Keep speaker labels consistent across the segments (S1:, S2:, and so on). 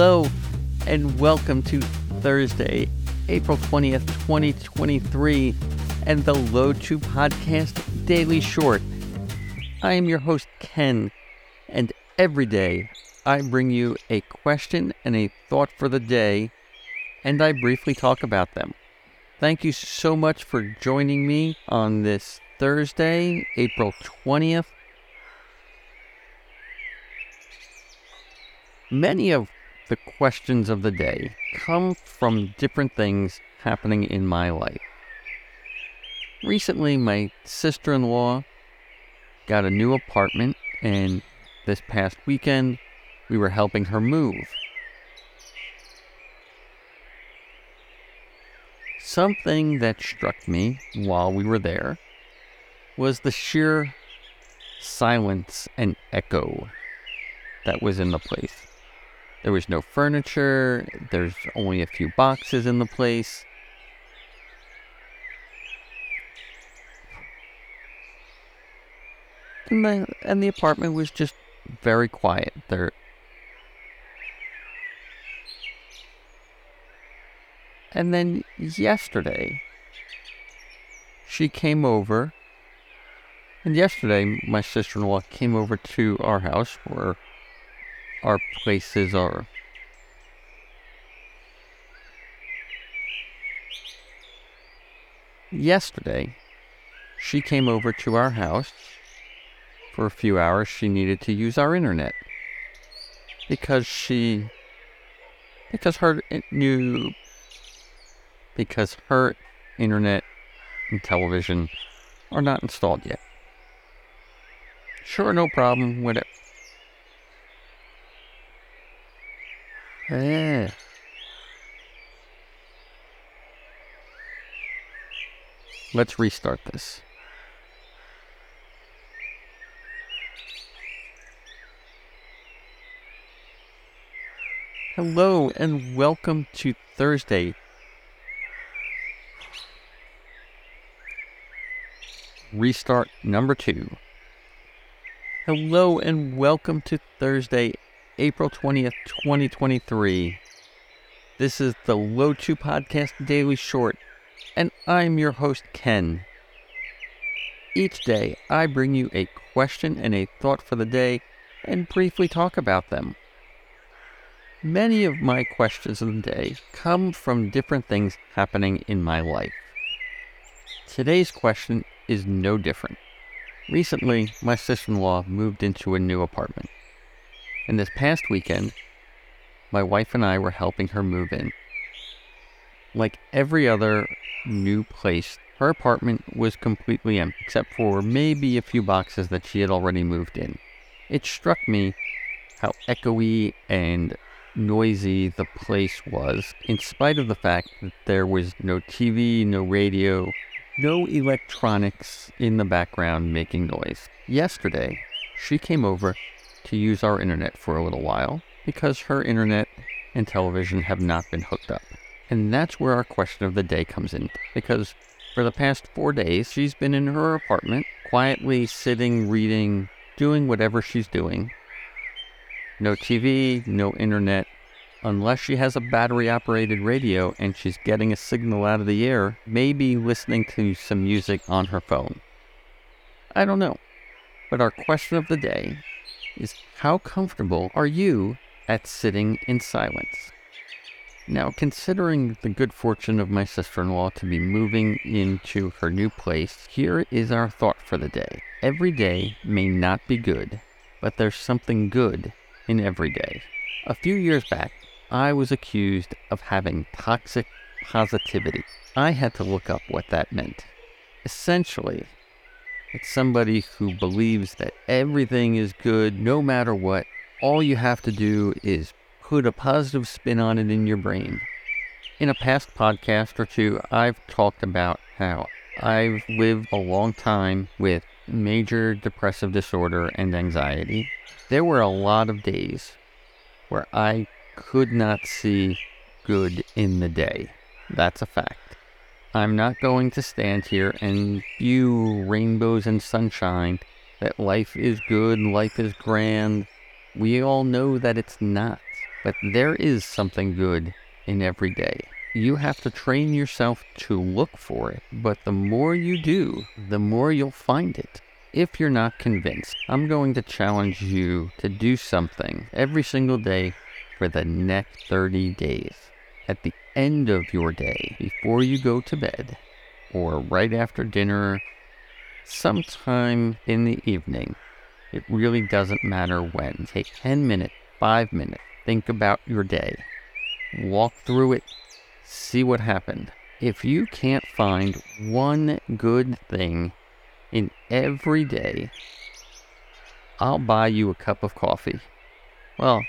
S1: Hello, and welcome to Thursday, April 20th, 2023, and the Low to Podcast Daily Short. I am your host, Ken, and every day I bring you a question and a thought for the day, and I briefly talk about them. Thank you so much for joining me on this Thursday, April 20th. Many of the questions of the day come from different things happening in my life. Recently, my sister in law got a new apartment, and this past weekend, we were helping her move. Something that struck me while we were there was the sheer silence and echo that was in the place. There was no furniture, there's only a few boxes in the place. And the, and the apartment was just very quiet. There And then yesterday, she came over. And yesterday, my sister in law came over to our house where our places are. Yesterday, she came over to our house for a few hours. She needed to use our internet because she because her new because her internet and television are not installed yet. Sure, no problem with Yeah. Let's restart this. Hello and welcome to Thursday. Restart number two. Hello and welcome to Thursday, April 20th, 2023. This is the Load to Podcast Daily Short, and I'm your host, Ken. Each day, I bring you a question and a thought for the day and briefly talk about them. Many of my questions of the day come from different things happening in my life. Today's question is no different. Recently, my sister in law moved into a new apartment. And this past weekend, my wife and I were helping her move in. Like every other new place, her apartment was completely empty, except for maybe a few boxes that she had already moved in. It struck me how echoey and noisy the place was, in spite of the fact that there was no TV, no radio, no electronics in the background making noise. Yesterday, she came over to use our internet for a little while because her internet and television have not been hooked up. And that's where our question of the day comes in because for the past four days, she's been in her apartment, quietly sitting, reading, doing whatever she's doing. No TV, no internet, unless she has a battery operated radio and she's getting a signal out of the air, maybe listening to some music on her phone. I don't know. But our question of the day is how comfortable are you at sitting in silence? Now, considering the good fortune of my sister in law to be moving into her new place, here is our thought for the day. Every day may not be good, but there's something good in every day. A few years back, I was accused of having toxic positivity. I had to look up what that meant. Essentially, it's somebody who believes that everything is good no matter what. All you have to do is put a positive spin on it in your brain. In a past podcast or two, I've talked about how I've lived a long time with major depressive disorder and anxiety. There were a lot of days where I could not see good in the day. That's a fact. I'm not going to stand here and view rainbows and sunshine that life is good, life is grand. We all know that it's not. But there is something good in every day. You have to train yourself to look for it, but the more you do, the more you'll find it. If you're not convinced, I'm going to challenge you to do something every single day for the next 30 days. At the end of your day, before you go to bed, or right after dinner, sometime in the evening, it really doesn't matter when. Take 10 minutes, 5 minutes, think about your day, walk through it, see what happened. If you can't find one good thing in every day, I'll buy you a cup of coffee. Well,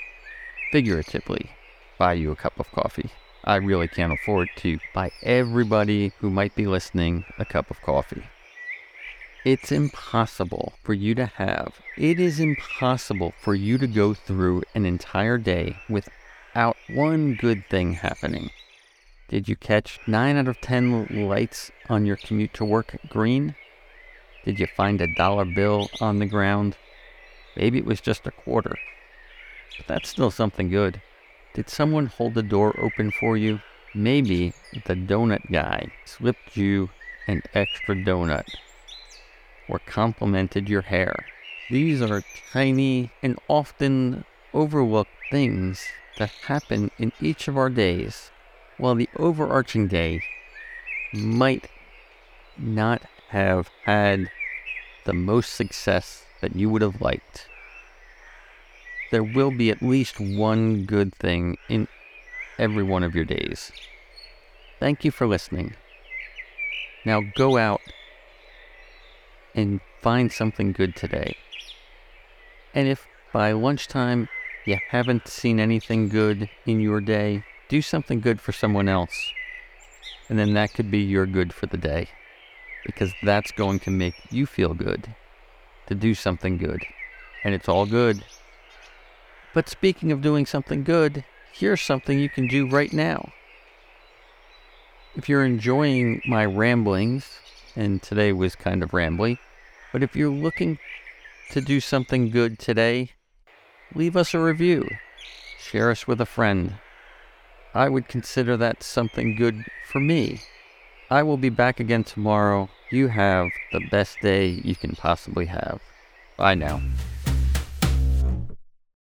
S1: figuratively, buy you a cup of coffee. I really can't afford to buy everybody who might be listening a cup of coffee. It's impossible for you to have, it is impossible for you to go through an entire day without one good thing happening. Did you catch 9 out of 10 lights on your commute to work green? Did you find a dollar bill on the ground? Maybe it was just a quarter. But that's still something good. Did someone hold the door open for you? Maybe the donut guy slipped you an extra donut or complimented your hair. These are tiny and often overlooked things that happen in each of our days while the overarching day might not have had the most success that you would have liked, there will be at least one good thing in every one of your days. Thank you for listening. Now go out and find something good today. And if by lunchtime you haven't seen anything good in your day, do something good for someone else. And then that could be your good for the day. Because that's going to make you feel good to do something good. And it's all good. But speaking of doing something good, here's something you can do right now. If you're enjoying my ramblings, and today was kind of rambly, but if you're looking to do something good today, leave us a review. Share us with a friend. I would consider that something good for me. I will be back again tomorrow. You have the best day you can possibly have. Bye now.